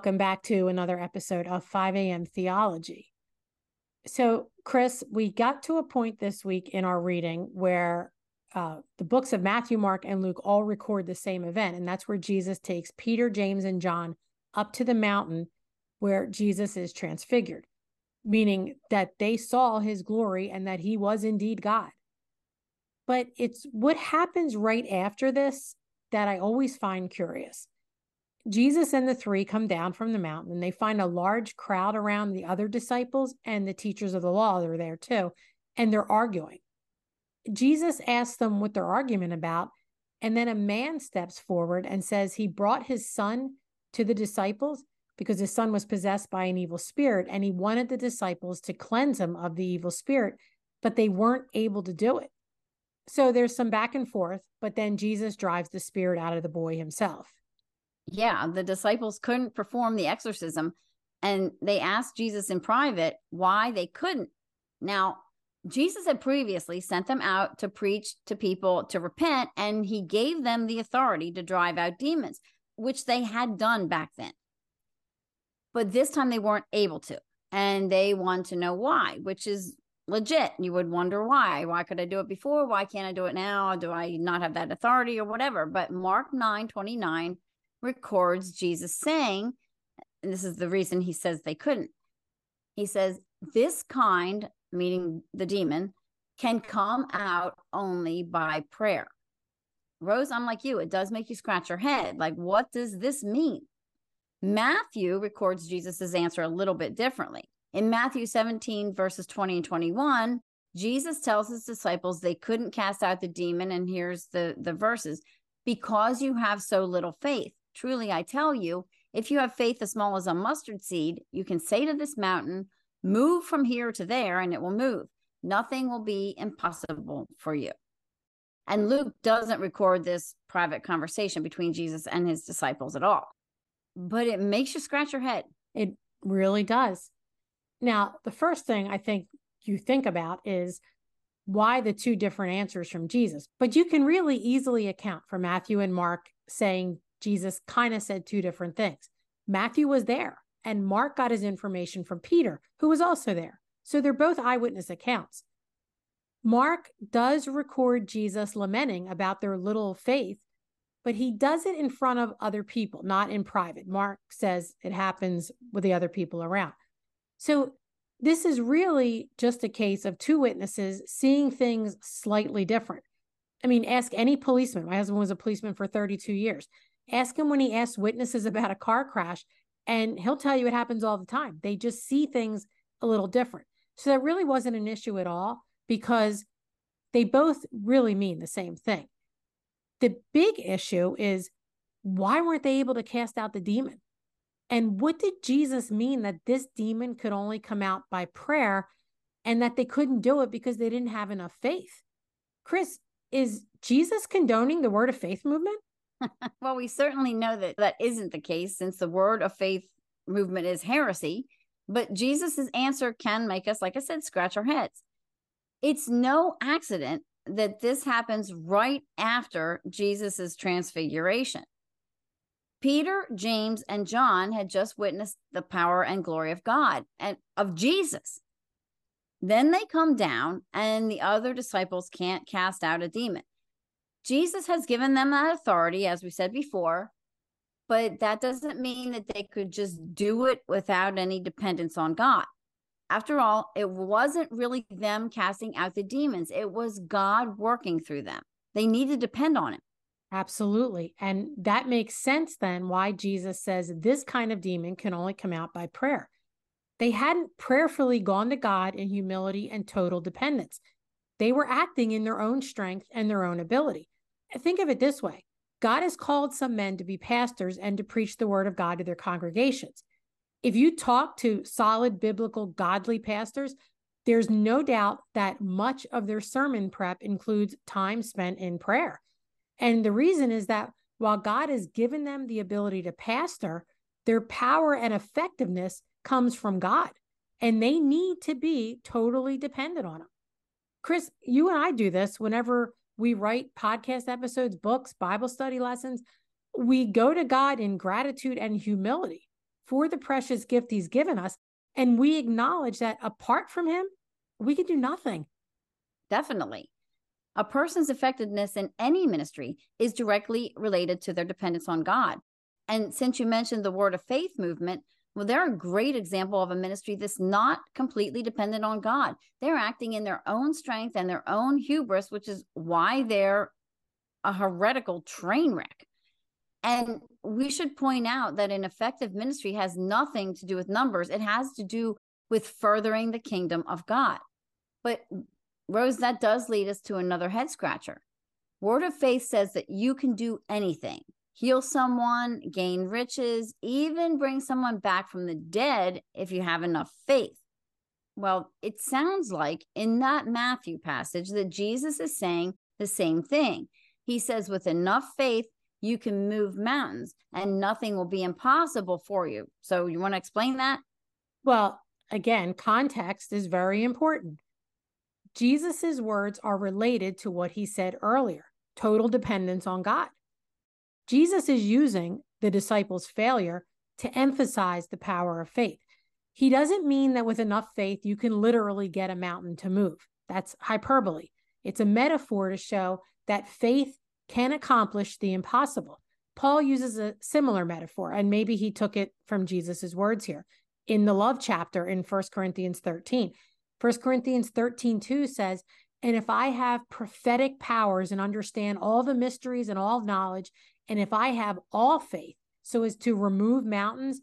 Welcome back to another episode of 5 a.m. Theology. So, Chris, we got to a point this week in our reading where uh, the books of Matthew, Mark, and Luke all record the same event. And that's where Jesus takes Peter, James, and John up to the mountain where Jesus is transfigured, meaning that they saw his glory and that he was indeed God. But it's what happens right after this that I always find curious. Jesus and the three come down from the mountain and they find a large crowd around the other disciples and the teachers of the law are there too, and they're arguing. Jesus asks them what they're arguing about, and then a man steps forward and says he brought his son to the disciples because his son was possessed by an evil spirit and he wanted the disciples to cleanse him of the evil spirit, but they weren't able to do it. So there's some back and forth, but then Jesus drives the spirit out of the boy himself yeah, the disciples couldn't perform the exorcism and they asked Jesus in private why they couldn't. Now, Jesus had previously sent them out to preach to people to repent, and he gave them the authority to drive out demons, which they had done back then. But this time they weren't able to, and they want to know why, which is legit. You would wonder why. Why could I do it before? Why can't I do it now? Do I not have that authority or whatever? But Mark 9 29 records Jesus saying, and this is the reason he says they couldn't. He says, This kind, meaning the demon, can come out only by prayer. Rose, I'm like you, it does make you scratch your head. Like, what does this mean? Matthew records Jesus' answer a little bit differently. In Matthew 17, verses 20 and 21, Jesus tells his disciples they couldn't cast out the demon. And here's the, the verses because you have so little faith. Truly, I tell you, if you have faith as small as a mustard seed, you can say to this mountain, Move from here to there, and it will move. Nothing will be impossible for you. And Luke doesn't record this private conversation between Jesus and his disciples at all, but it makes you scratch your head. It really does. Now, the first thing I think you think about is why the two different answers from Jesus. But you can really easily account for Matthew and Mark saying Jesus kind of said two different things. Matthew was there, and Mark got his information from Peter, who was also there. So they're both eyewitness accounts. Mark does record Jesus lamenting about their little faith, but he does it in front of other people, not in private. Mark says it happens with the other people around. So this is really just a case of two witnesses seeing things slightly different. I mean, ask any policeman. My husband was a policeman for 32 years. Ask him when he asks witnesses about a car crash, and he'll tell you it happens all the time. They just see things a little different. So that really wasn't an issue at all because they both really mean the same thing. The big issue is why weren't they able to cast out the demon? And what did Jesus mean that this demon could only come out by prayer and that they couldn't do it because they didn't have enough faith? Chris, is Jesus condoning the word of faith movement? Well, we certainly know that that isn't the case since the word of faith movement is heresy. But Jesus's answer can make us, like I said, scratch our heads. It's no accident that this happens right after Jesus's transfiguration. Peter, James, and John had just witnessed the power and glory of God and of Jesus. Then they come down, and the other disciples can't cast out a demon. Jesus has given them that authority, as we said before, but that doesn't mean that they could just do it without any dependence on God. After all, it wasn't really them casting out the demons, it was God working through them. They need to depend on Him. Absolutely. And that makes sense then why Jesus says this kind of demon can only come out by prayer. They hadn't prayerfully gone to God in humility and total dependence. They were acting in their own strength and their own ability. Think of it this way God has called some men to be pastors and to preach the word of God to their congregations. If you talk to solid biblical, godly pastors, there's no doubt that much of their sermon prep includes time spent in prayer. And the reason is that while God has given them the ability to pastor, their power and effectiveness comes from God, and they need to be totally dependent on Him. Chris, you and I do this whenever we write podcast episodes, books, Bible study lessons. We go to God in gratitude and humility. for the precious gift he's given us. And we acknowledge that apart from him, we can do nothing. Definitely. A person's effectiveness in any ministry is directly related to their dependence on God. And since you mentioned the Word of Faith movement, well, they're a great example of a ministry that's not completely dependent on God. They're acting in their own strength and their own hubris, which is why they're a heretical train wreck. And we should point out that an effective ministry has nothing to do with numbers, it has to do with furthering the kingdom of God. But, Rose, that does lead us to another head scratcher. Word of faith says that you can do anything heal someone, gain riches, even bring someone back from the dead if you have enough faith. Well, it sounds like in that Matthew passage that Jesus is saying the same thing. He says, with enough faith, you can move mountains and nothing will be impossible for you. So, you want to explain that? Well, again, context is very important. Jesus's words are related to what he said earlier total dependence on God. Jesus is using the disciples' failure to emphasize the power of faith. He doesn't mean that with enough faith, you can literally get a mountain to move. That's hyperbole. It's a metaphor to show that faith can accomplish the impossible. Paul uses a similar metaphor, and maybe he took it from Jesus' words here in the love chapter in 1 Corinthians 13. 1 Corinthians 13, 2 says, And if I have prophetic powers and understand all the mysteries and all knowledge, and if I have all faith so as to remove mountains,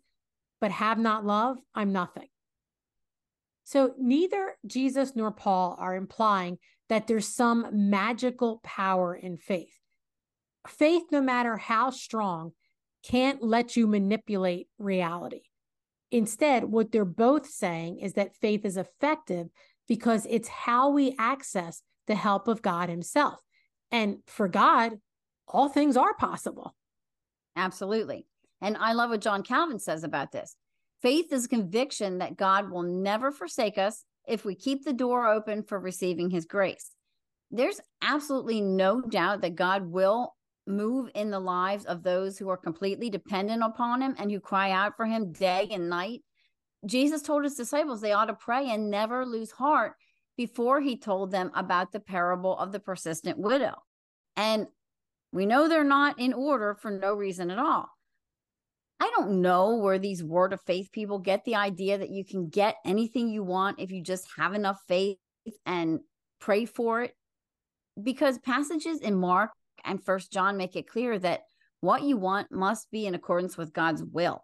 but have not love, I'm nothing. So neither Jesus nor Paul are implying that there's some magical power in faith. Faith, no matter how strong, can't let you manipulate reality. Instead, what they're both saying is that faith is effective because it's how we access the help of God Himself. And for God, all things are possible. Absolutely. And I love what John Calvin says about this. Faith is conviction that God will never forsake us if we keep the door open for receiving his grace. There's absolutely no doubt that God will move in the lives of those who are completely dependent upon him and who cry out for him day and night. Jesus told his disciples they ought to pray and never lose heart before he told them about the parable of the persistent widow. And we know they're not in order for no reason at all. I don't know where these word of faith people get the idea that you can get anything you want if you just have enough faith and pray for it. Because passages in Mark and First John make it clear that what you want must be in accordance with God's will.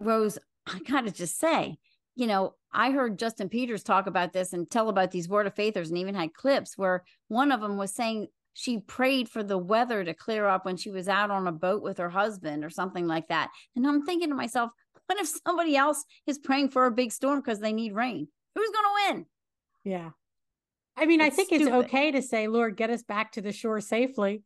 Rose, I gotta just say, you know, I heard Justin Peters talk about this and tell about these word of faithers and even had clips where one of them was saying she prayed for the weather to clear up when she was out on a boat with her husband or something like that. And I'm thinking to myself, what if somebody else is praying for a big storm because they need rain? Who's going to win? Yeah. I mean, it's I think stupid. it's okay to say, Lord, get us back to the shore safely.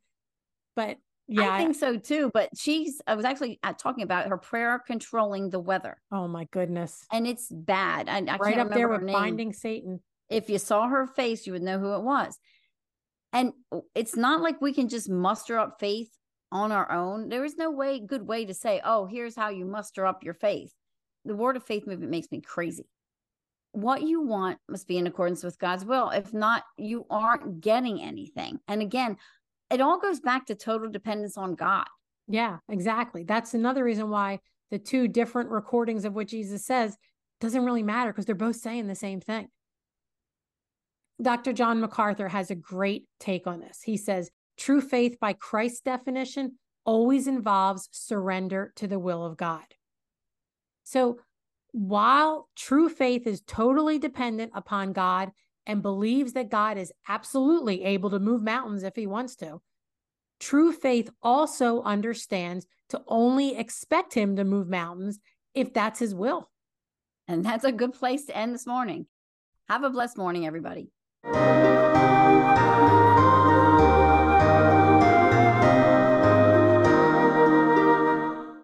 But yeah, I think so too. But she's, I was actually uh, talking about her prayer controlling the weather. Oh my goodness. And it's bad. I, I right up there with binding Satan. If you saw her face, you would know who it was. And it's not like we can just muster up faith on our own. There is no way, good way to say, oh, here's how you muster up your faith. The word of faith movement makes me crazy. What you want must be in accordance with God's will. If not, you aren't getting anything. And again, it all goes back to total dependence on God. Yeah, exactly. That's another reason why the two different recordings of what Jesus says doesn't really matter because they're both saying the same thing. Dr. John MacArthur has a great take on this. He says, true faith by Christ's definition always involves surrender to the will of God. So while true faith is totally dependent upon God and believes that God is absolutely able to move mountains if he wants to, true faith also understands to only expect him to move mountains if that's his will. And that's a good place to end this morning. Have a blessed morning, everybody. Música